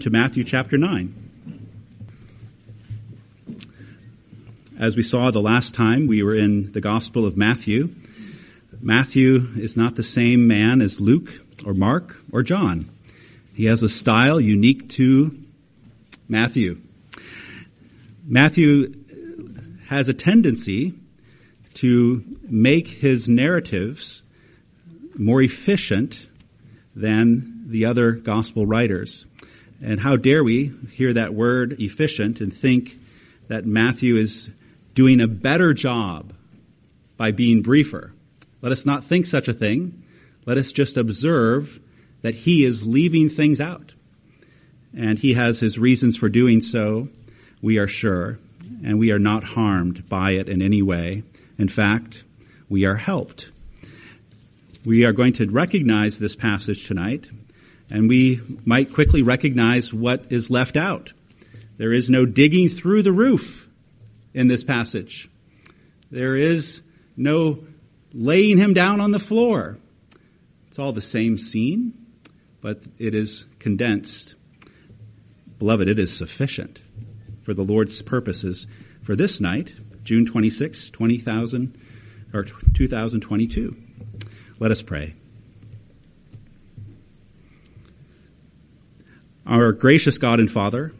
to Matthew chapter 9. As we saw the last time we were in the Gospel of Matthew, Matthew is not the same man as Luke or Mark or John. He has a style unique to Matthew. Matthew has a tendency to make his narratives more efficient than the other gospel writers. And how dare we hear that word efficient and think that Matthew is doing a better job by being briefer. Let us not think such a thing. Let us just observe that he is leaving things out. And he has his reasons for doing so, we are sure, and we are not harmed by it in any way. In fact, we are helped. We are going to recognize this passage tonight, and we might quickly recognize what is left out. There is no digging through the roof in this passage. There is no laying him down on the floor. It's all the same scene, but it is condensed. Beloved, it is sufficient for the Lord's purposes for this night, June 26, 20,000 or 2022. Let us pray. Our gracious God and Father,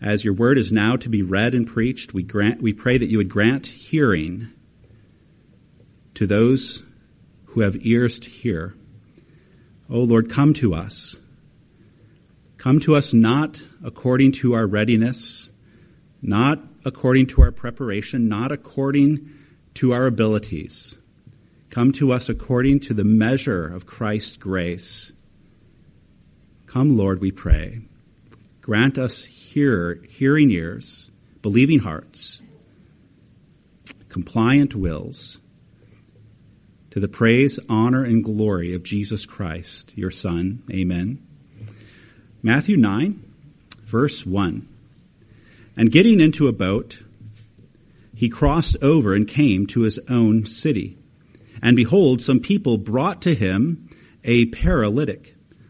as your word is now to be read and preached, we grant, we pray that you would grant hearing to those who have ears to hear. O oh Lord, come to us. Come to us not according to our readiness, not according to our preparation, not according to our abilities. Come to us according to the measure of Christ's grace. Come, Lord, we pray. Grant us hear, hearing ears, believing hearts, compliant wills, to the praise, honor, and glory of Jesus Christ, your Son. Amen. Matthew 9, verse 1. And getting into a boat, he crossed over and came to his own city. And behold, some people brought to him a paralytic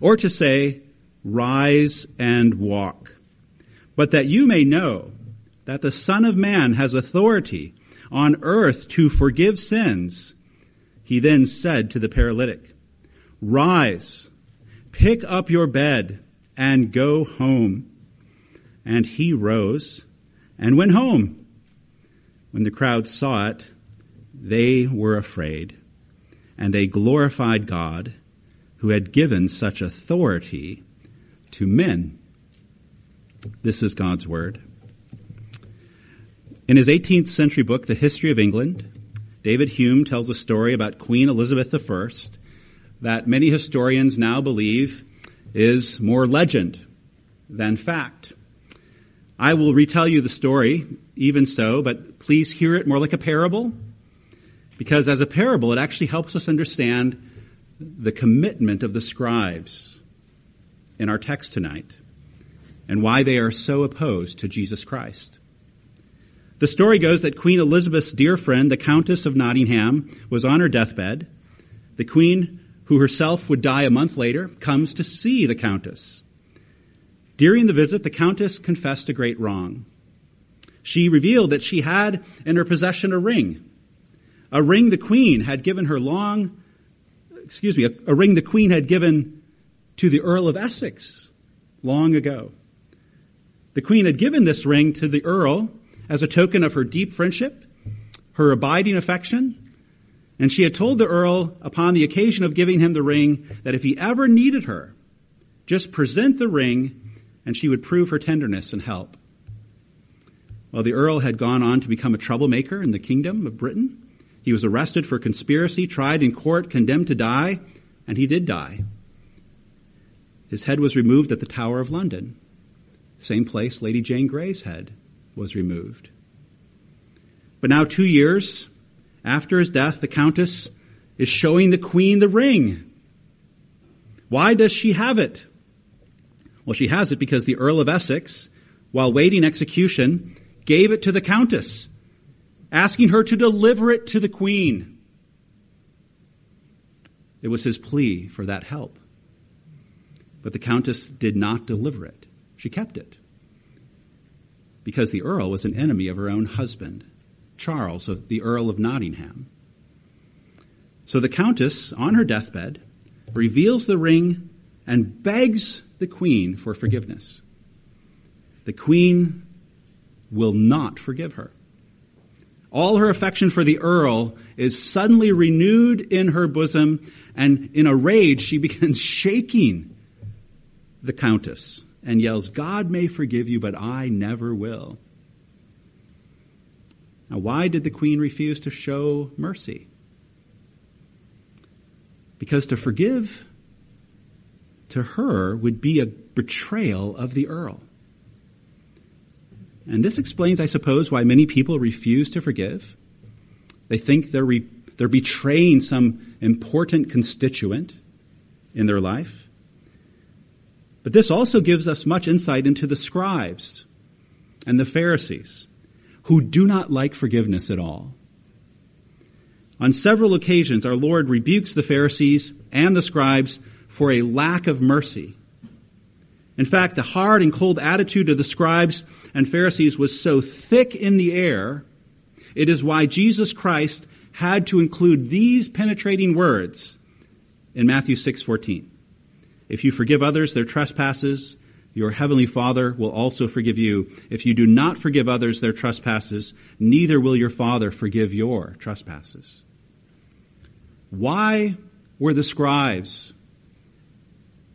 or to say, Rise and walk. But that you may know that the Son of Man has authority on earth to forgive sins, he then said to the paralytic, Rise, pick up your bed, and go home. And he rose and went home. When the crowd saw it, they were afraid, and they glorified God who had given such authority to men. This is God's Word. In his 18th century book, The History of England, David Hume tells a story about Queen Elizabeth I that many historians now believe is more legend than fact. I will retell you the story, even so, but please hear it more like a parable, because as a parable, it actually helps us understand the commitment of the scribes in our text tonight and why they are so opposed to Jesus Christ. The story goes that Queen Elizabeth's dear friend, the Countess of Nottingham, was on her deathbed. The Queen, who herself would die a month later, comes to see the Countess. During the visit, the Countess confessed a great wrong. She revealed that she had in her possession a ring, a ring the Queen had given her long, excuse me, a, a ring the Queen had given to the Earl of Essex long ago. The Queen had given this ring to the Earl as a token of her deep friendship, her abiding affection, and she had told the Earl upon the occasion of giving him the ring that if he ever needed her, just present the ring and she would prove her tenderness and help. Well, the Earl had gone on to become a troublemaker in the kingdom of Britain. He was arrested for conspiracy, tried in court, condemned to die, and he did die. His head was removed at the Tower of London. same place Lady Jane Grey's head was removed. But now, two years after his death, the Countess is showing the Queen the ring. Why does she have it? Well, she has it because the Earl of Essex, while waiting execution, gave it to the Countess, asking her to deliver it to the Queen. It was his plea for that help. But the Countess did not deliver it. She kept it. Because the Earl was an enemy of her own husband, Charles, the Earl of Nottingham. So the Countess, on her deathbed, reveals the ring and begs the Queen for forgiveness. The Queen will not forgive her. All her affection for the Earl is suddenly renewed in her bosom, and in a rage, she begins shaking the Countess and yells, God may forgive you, but I never will. Now, why did the Queen refuse to show mercy? Because to forgive to her would be a betrayal of the Earl. And this explains, I suppose, why many people refuse to forgive. They think they're, re- they're betraying some important constituent in their life. But this also gives us much insight into the scribes and the Pharisees, who do not like forgiveness at all. On several occasions, our Lord rebukes the Pharisees and the scribes for a lack of mercy. In fact, the hard and cold attitude of the scribes and Pharisees was so thick in the air, it is why Jesus Christ had to include these penetrating words in Matthew 6:14. If you forgive others their trespasses, your heavenly Father will also forgive you. If you do not forgive others their trespasses, neither will your Father forgive your trespasses. Why were the scribes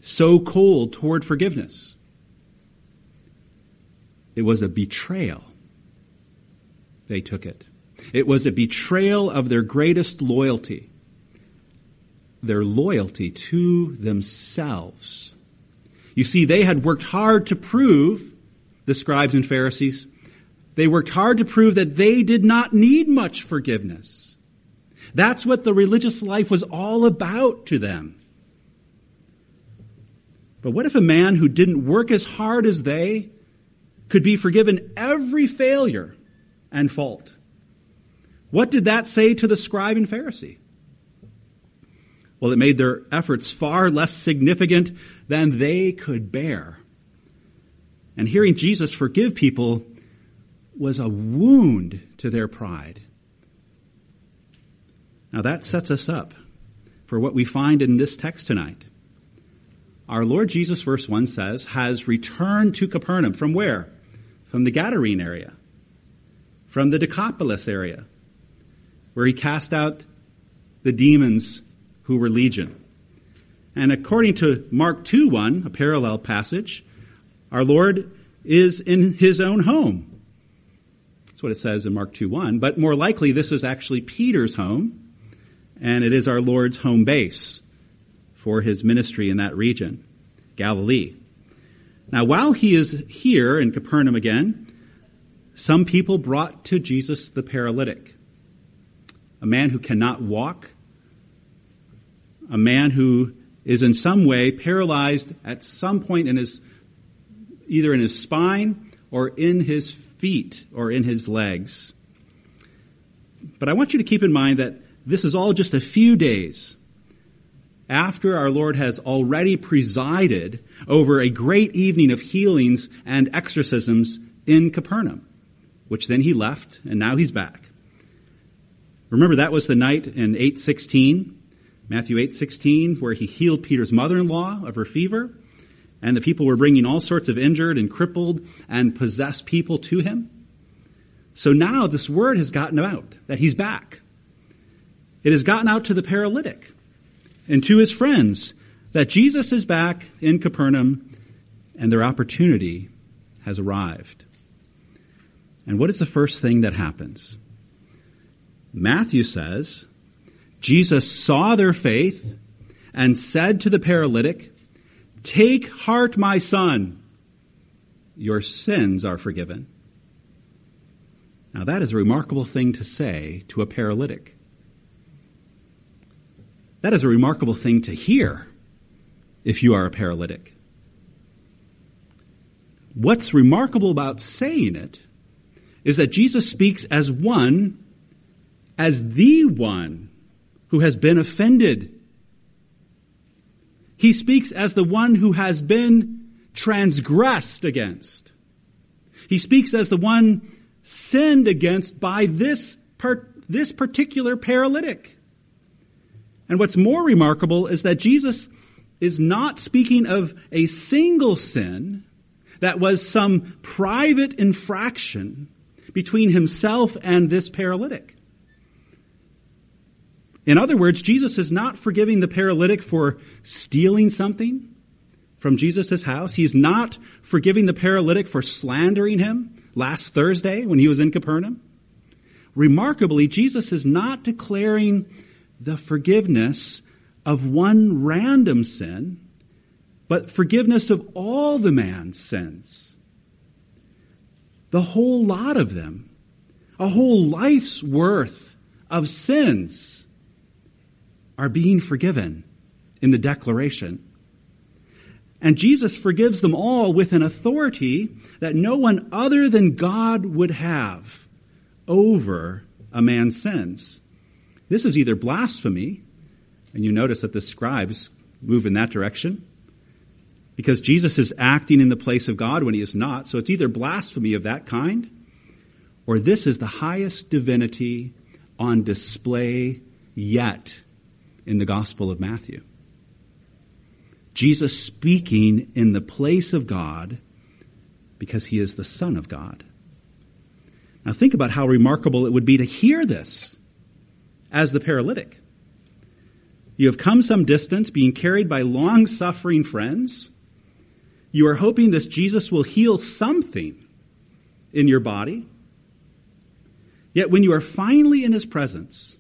so cold toward forgiveness? It was a betrayal. They took it. It was a betrayal of their greatest loyalty, their loyalty to themselves. You see, they had worked hard to prove, the scribes and Pharisees, they worked hard to prove that they did not need much forgiveness. That's what the religious life was all about to them. But what if a man who didn't work as hard as they could be forgiven every failure and fault? What did that say to the scribe and Pharisee? Well, it made their efforts far less significant than they could bear. And hearing Jesus forgive people was a wound to their pride. Now that sets us up for what we find in this text tonight. Our Lord Jesus, verse 1 says, has returned to Capernaum. From where? From the Gadarene area. From the Decapolis area. Where he cast out the demons who were legion. And according to Mark 2 1, a parallel passage, our Lord is in his own home. That's what it says in Mark 2 1. But more likely, this is actually Peter's home, and it is our Lord's home base for his ministry in that region, Galilee. Now, while he is here in Capernaum again, some people brought to Jesus the paralytic, a man who cannot walk, a man who is in some way paralyzed at some point in his, either in his spine or in his feet or in his legs. But I want you to keep in mind that this is all just a few days after our Lord has already presided over a great evening of healings and exorcisms in Capernaum, which then he left and now he's back. Remember that was the night in 816, Matthew 8:16 where he healed Peter's mother-in-law of her fever and the people were bringing all sorts of injured and crippled and possessed people to him. So now this word has gotten out that he's back. It has gotten out to the paralytic and to his friends that Jesus is back in Capernaum and their opportunity has arrived. And what is the first thing that happens? Matthew says, Jesus saw their faith and said to the paralytic, Take heart, my son. your sins are forgiven. Now, that is a remarkable thing to say to a paralytic. That is a remarkable thing to hear if you are a paralytic. What's remarkable about saying it is that Jesus speaks as one, as the one who has been offended. He speaks as the one who has been transgressed against. He speaks as the one sinned against by this, per, this particular paralytic. And what's more remarkable is that Jesus is not speaking of a single sin that was some private infraction between himself and this paralytic. In other words, Jesus is not forgiving the paralytic for stealing something from Jesus' house. He's not forgiving the paralytic for slandering him last Thursday when he was in Capernaum. Remarkably, Jesus is not declaring the forgiveness of one random sin, but forgiveness of all the man's sins. The whole lot of them. A whole life's worth of sins are being forgiven in the declaration. And Jesus forgives them all with an authority that no one other than God would have over a man's sins. This is either blasphemy, and you notice that the scribes move in that direction, because Jesus is acting in the place of God when he is not. So it's either blasphemy of that kind, or this is the highest divinity on display yet in the Gospel of Matthew. Jesus speaking in the place of God because he is the Son of God. Now think about how remarkable it would be to hear this as the paralytic. You have come some distance, being carried by long suffering friends. You are hoping this Jesus will heal something in your body. Yet when you are finally in his presence,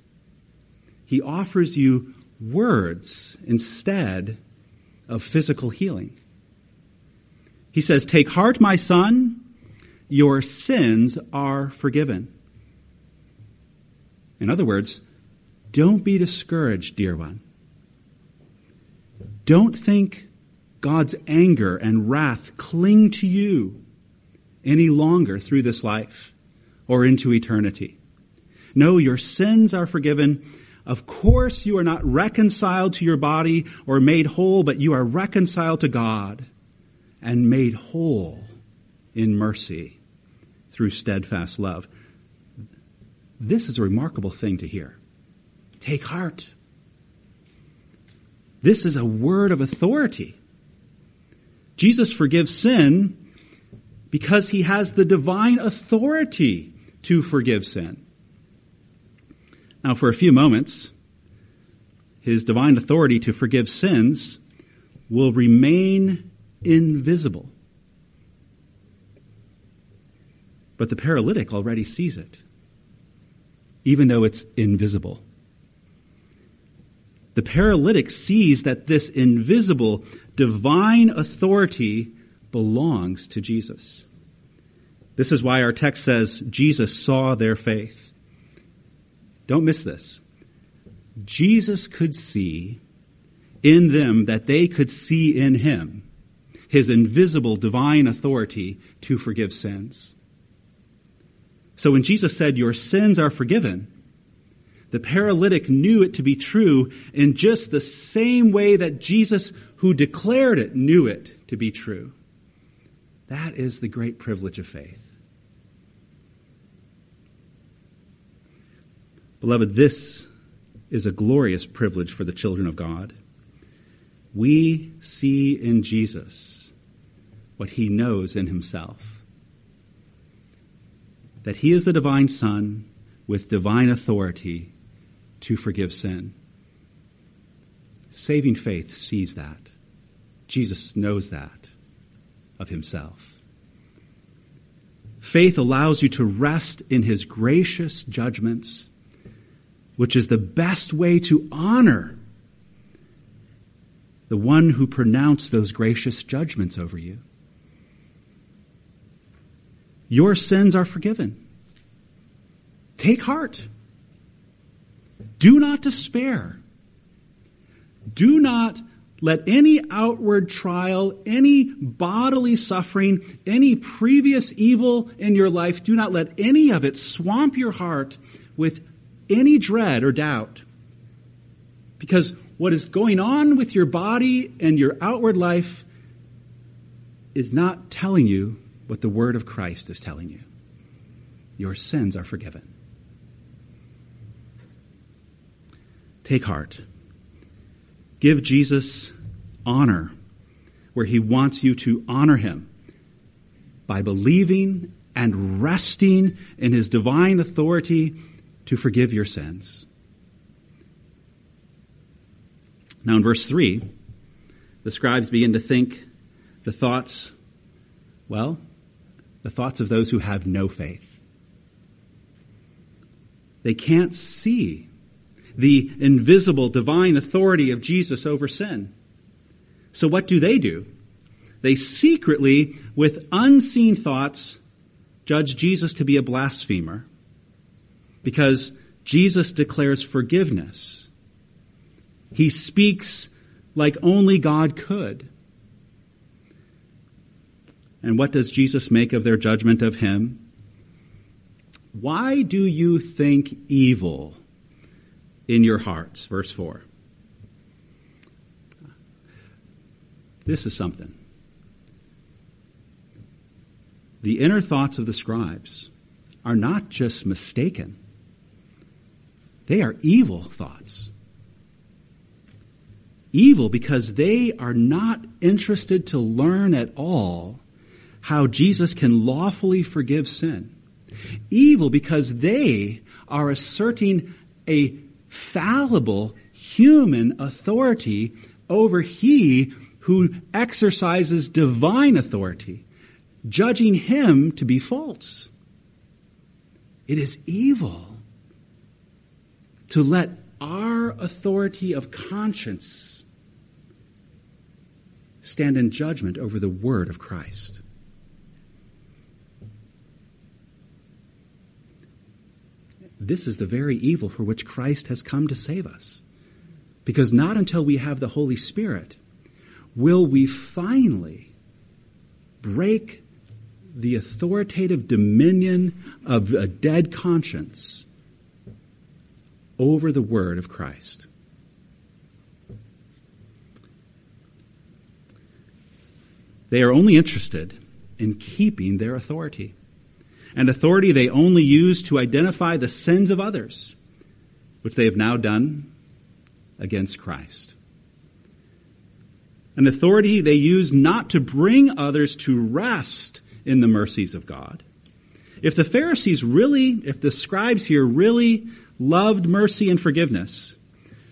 he offers you words instead of physical healing. He says, Take heart, my son, your sins are forgiven. In other words, don't be discouraged, dear one. Don't think God's anger and wrath cling to you any longer through this life or into eternity. No, your sins are forgiven. Of course, you are not reconciled to your body or made whole, but you are reconciled to God and made whole in mercy through steadfast love. This is a remarkable thing to hear. Take heart. This is a word of authority. Jesus forgives sin because he has the divine authority to forgive sin. Now, for a few moments, his divine authority to forgive sins will remain invisible. But the paralytic already sees it, even though it's invisible the paralytic sees that this invisible divine authority belongs to Jesus. This is why our text says Jesus saw their faith. Don't miss this. Jesus could see in them that they could see in him his invisible divine authority to forgive sins. So when Jesus said, Your sins are forgiven, the paralytic knew it to be true in just the same way that Jesus, who declared it, knew it to be true. That is the great privilege of faith. Beloved, this is a glorious privilege for the children of God. We see in Jesus what he knows in himself that he is the divine Son with divine authority to forgive sin. Saving faith sees that. Jesus knows that of himself. Faith allows you to rest in his gracious judgments, which is the best way to honor the one who pronounced those gracious judgments over you. Your sins are forgiven. Take heart. Do not despair. Do not let any outward trial, any bodily suffering, any previous evil in your life, do not let any of it swamp your heart with any dread or doubt. Because what is going on with your body and your outward life is not telling you what the word of Christ is telling you. Your sins are forgiven. Take heart. Give Jesus honor where he wants you to honor him by believing and resting in his divine authority to forgive your sins. Now, in verse 3, the scribes begin to think the thoughts, well, the thoughts of those who have no faith. They can't see the invisible divine authority of Jesus over sin. So what do they do? They secretly, with unseen thoughts, judge Jesus to be a blasphemer because Jesus declares forgiveness. He speaks like only God could. And what does Jesus make of their judgment of him? Why do you think evil in your hearts? Verse 4. This is something. The inner thoughts of the scribes are not just mistaken, they are evil thoughts. Evil because they are not interested to learn at all how Jesus can lawfully forgive sin. Evil because they are asserting a fallible human authority over he who exercises divine authority, judging him to be false. It is evil to let our authority of conscience stand in judgment over the word of Christ. This is the very evil for which Christ has come to save us. Because not until we have the Holy Spirit will we finally break the authoritative dominion of a dead conscience over the word of Christ. They are only interested in keeping their authority and authority they only use to identify the sins of others, which they have now done against Christ. An authority they use not to bring others to rest in the mercies of God. If the Pharisees really, if the scribes here really loved mercy and forgiveness,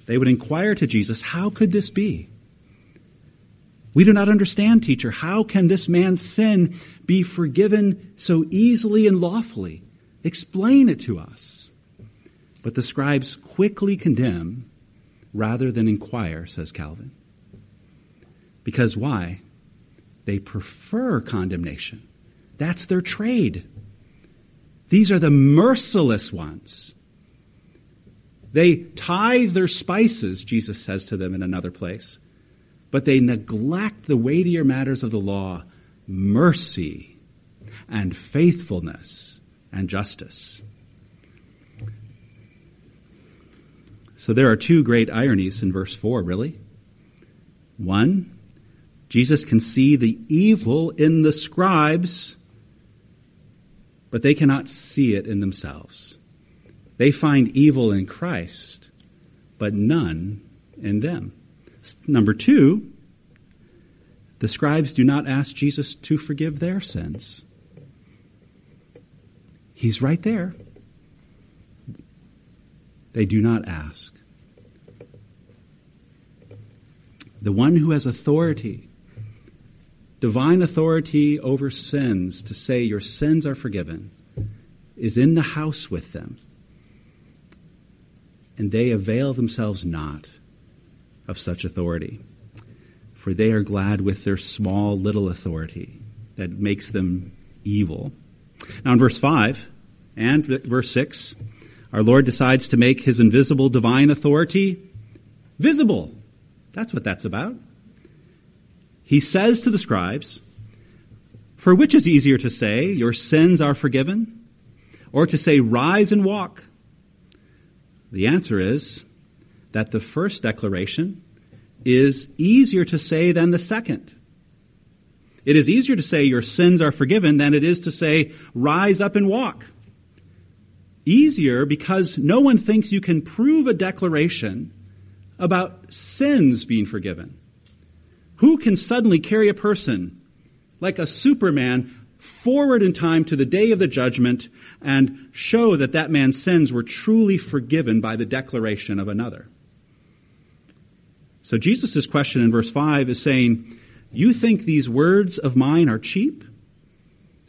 they would inquire to Jesus, how could this be? We do not understand, teacher. How can this man's sin be forgiven so easily and lawfully? Explain it to us. But the scribes quickly condemn rather than inquire, says Calvin. Because why? They prefer condemnation. That's their trade. These are the merciless ones. They tithe their spices, Jesus says to them in another place but they neglect the weightier matters of the law mercy and faithfulness and justice. So there are two great ironies in verse 4, really. One, Jesus can see the evil in the scribes, but they cannot see it in themselves. They find evil in Christ, but none in them. Number two, the scribes do not ask Jesus to forgive their sins. He's right there. They do not ask. The one who has authority, divine authority over sins, to say your sins are forgiven, is in the house with them. And they avail themselves not of such authority. For they are glad with their small little authority that makes them evil. Now in verse 5 and verse 6, our Lord decides to make his invisible divine authority visible. That's what that's about. He says to the scribes, For which is easier to say, Your sins are forgiven, or to say, Rise and walk? The answer is that the first declaration is easier to say than the second. It is easier to say your sins are forgiven than it is to say rise up and walk. Easier because no one thinks you can prove a declaration about sins being forgiven. Who can suddenly carry a person like a superman forward in time to the day of the judgment and show that that man's sins were truly forgiven by the declaration of another? So Jesus' question in verse 5 is saying, You think these words of mine are cheap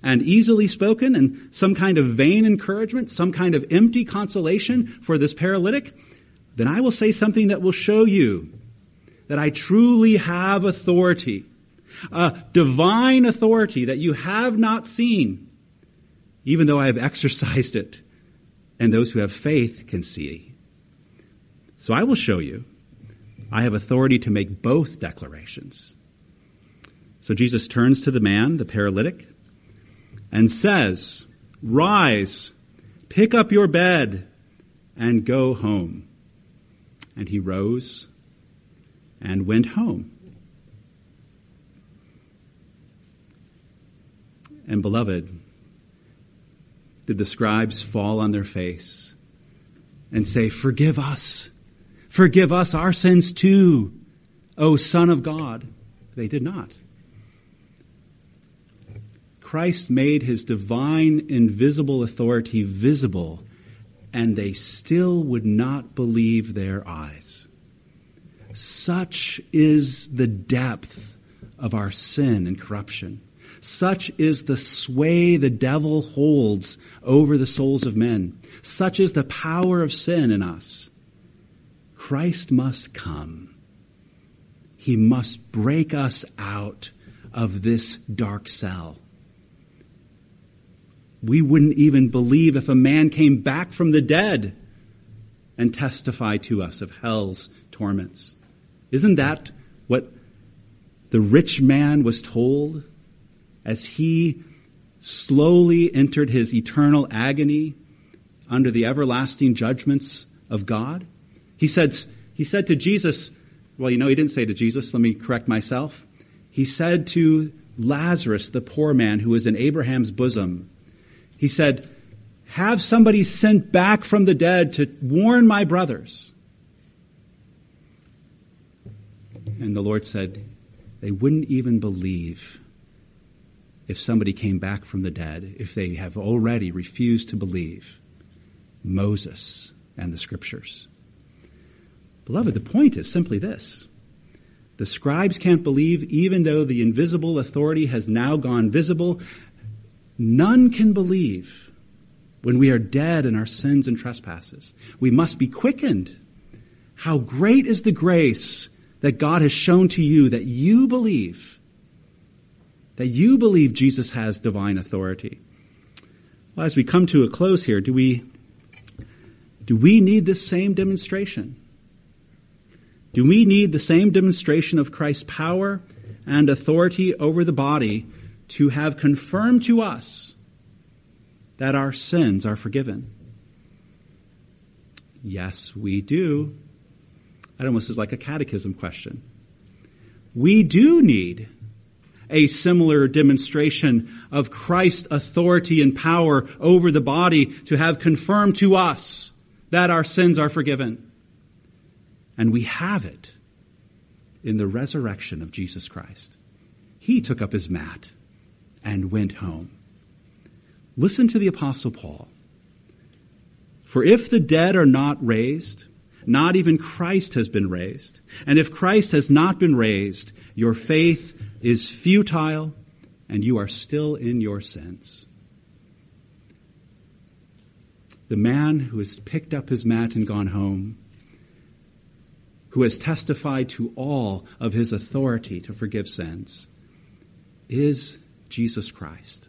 and easily spoken and some kind of vain encouragement, some kind of empty consolation for this paralytic? Then I will say something that will show you that I truly have authority, a divine authority that you have not seen, even though I have exercised it, and those who have faith can see. So I will show you I have authority to make both declarations. So Jesus turns to the man, the paralytic, and says, Rise, pick up your bed, and go home. And he rose and went home. And beloved, did the scribes fall on their face and say, Forgive us? Forgive us our sins too, O Son of God. They did not. Christ made his divine, invisible authority visible, and they still would not believe their eyes. Such is the depth of our sin and corruption. Such is the sway the devil holds over the souls of men. Such is the power of sin in us Christ must come. He must break us out of this dark cell. We wouldn't even believe if a man came back from the dead and testified to us of hell's torments. Isn't that what the rich man was told as he slowly entered his eternal agony under the everlasting judgments of God? He said, he said to Jesus, well, you know, he didn't say to Jesus, let me correct myself. He said to Lazarus, the poor man who was in Abraham's bosom, he said, have somebody sent back from the dead to warn my brothers. And the Lord said, they wouldn't even believe if somebody came back from the dead, if they have already refused to believe Moses and the scriptures. Beloved, the point is simply this. The scribes can't believe even though the invisible authority has now gone visible. None can believe when we are dead in our sins and trespasses. We must be quickened. How great is the grace that God has shown to you that you believe, that you believe Jesus has divine authority. Well, as we come to a close here, do we, do we need this same demonstration? Do we need the same demonstration of Christ's power and authority over the body to have confirmed to us that our sins are forgiven? Yes, we do. That almost is like a catechism question. We do need a similar demonstration of Christ's authority and power over the body to have confirmed to us that our sins are forgiven. And we have it in the resurrection of Jesus Christ. He took up his mat and went home. Listen to the Apostle Paul. For if the dead are not raised, not even Christ has been raised. And if Christ has not been raised, your faith is futile and you are still in your sins. The man who has picked up his mat and gone home who has testified to all of his authority to forgive sins, is Jesus Christ.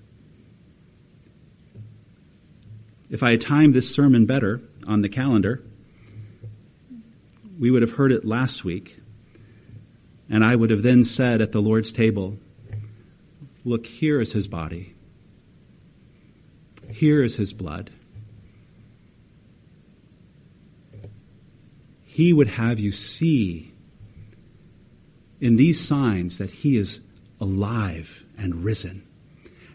If I had timed this sermon better on the calendar, we would have heard it last week. And I would have then said at the Lord's table, Look, here is his body. Here is his blood. He would have you see in these signs that he is alive and risen,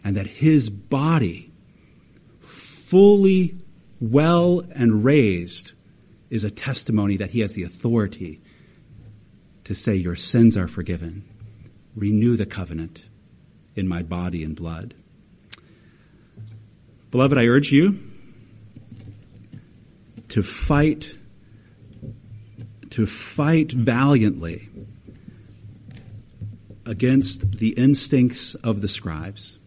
and that his body, fully well and raised, is a testimony that he has the authority to say, Your sins are forgiven. Renew the covenant in my body and blood. Beloved, I urge you to fight, to fight valiantly against the instincts of the scribes.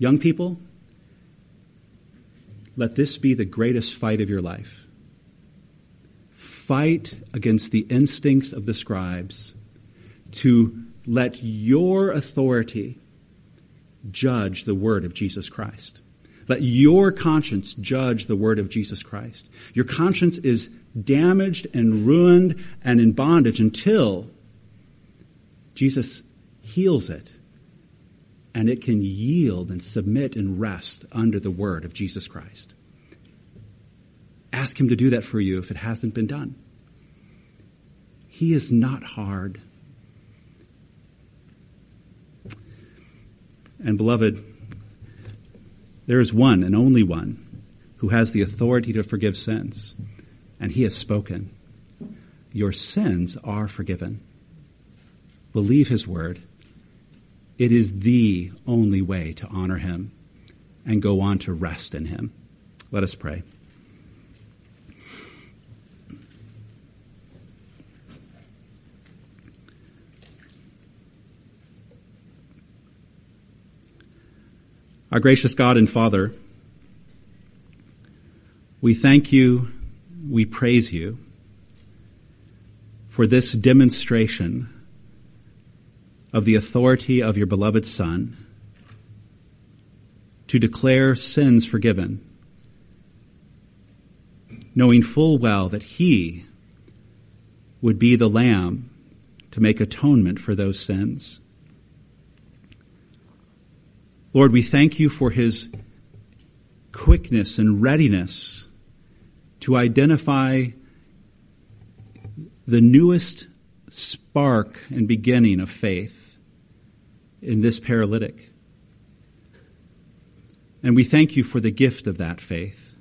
Young people, let this be the greatest fight of your life. Fight against the instincts of the scribes to let your authority judge the word of Jesus Christ. Let your conscience judge the word of Jesus Christ. Your conscience is damaged and ruined and in bondage until Jesus heals it and it can yield and submit and rest under the word of Jesus Christ. Ask Him to do that for you if it hasn't been done. He is not hard. And beloved, there is one and only one who has the authority to forgive sins, and He has spoken. Your sins are forgiven. Believe his word. It is the only way to honor him and go on to rest in him. Let us pray. Our gracious God and Father, we thank you, we praise you for this demonstration of the authority of your beloved Son to declare sins forgiven, knowing full well that He would be the Lamb to make atonement for those sins. Lord, we thank you for His quickness and readiness to identify the newest spark and beginning of faith in this paralytic. And we thank you for the gift of that faith.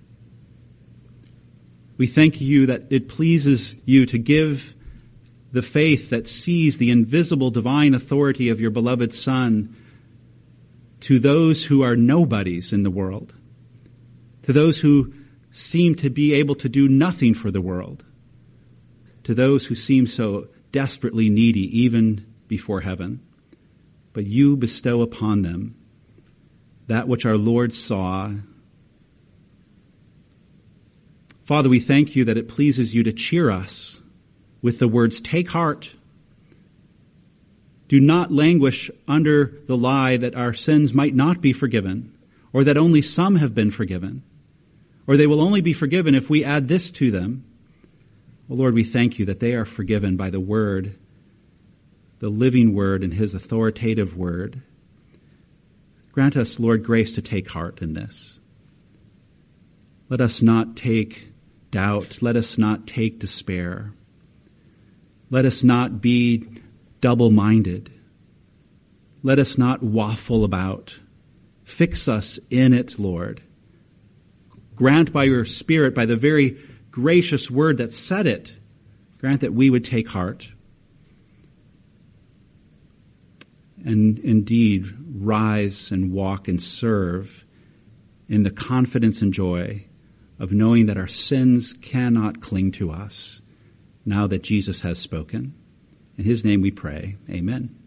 We thank you that it pleases you to give the faith that sees the invisible divine authority of your beloved Son to those who are nobodies in the world, to those who seem to be able to do nothing for the world, to those who seem so desperately needy even before heaven. But you bestow upon them that which our Lord saw. Father, we thank you that it pleases you to cheer us with the words, Take heart. Do not languish under the lie that our sins might not be forgiven, or that only some have been forgiven, or they will only be forgiven if we add this to them well, Lord, we thank you that they are forgiven by the Word, the living Word, and His authoritative Word. Grant us, Lord, grace to take heart in this. Let us not take doubt. Let us not take despair. Let us not be double minded. Let us not waffle about. Fix us in it, Lord. Grant by your Spirit, by the very gracious word that said it, grant that we would take heart and indeed rise and walk and serve in the confidence and joy of knowing that our sins cannot cling to us now that Jesus has spoken. In his name we pray. Amen.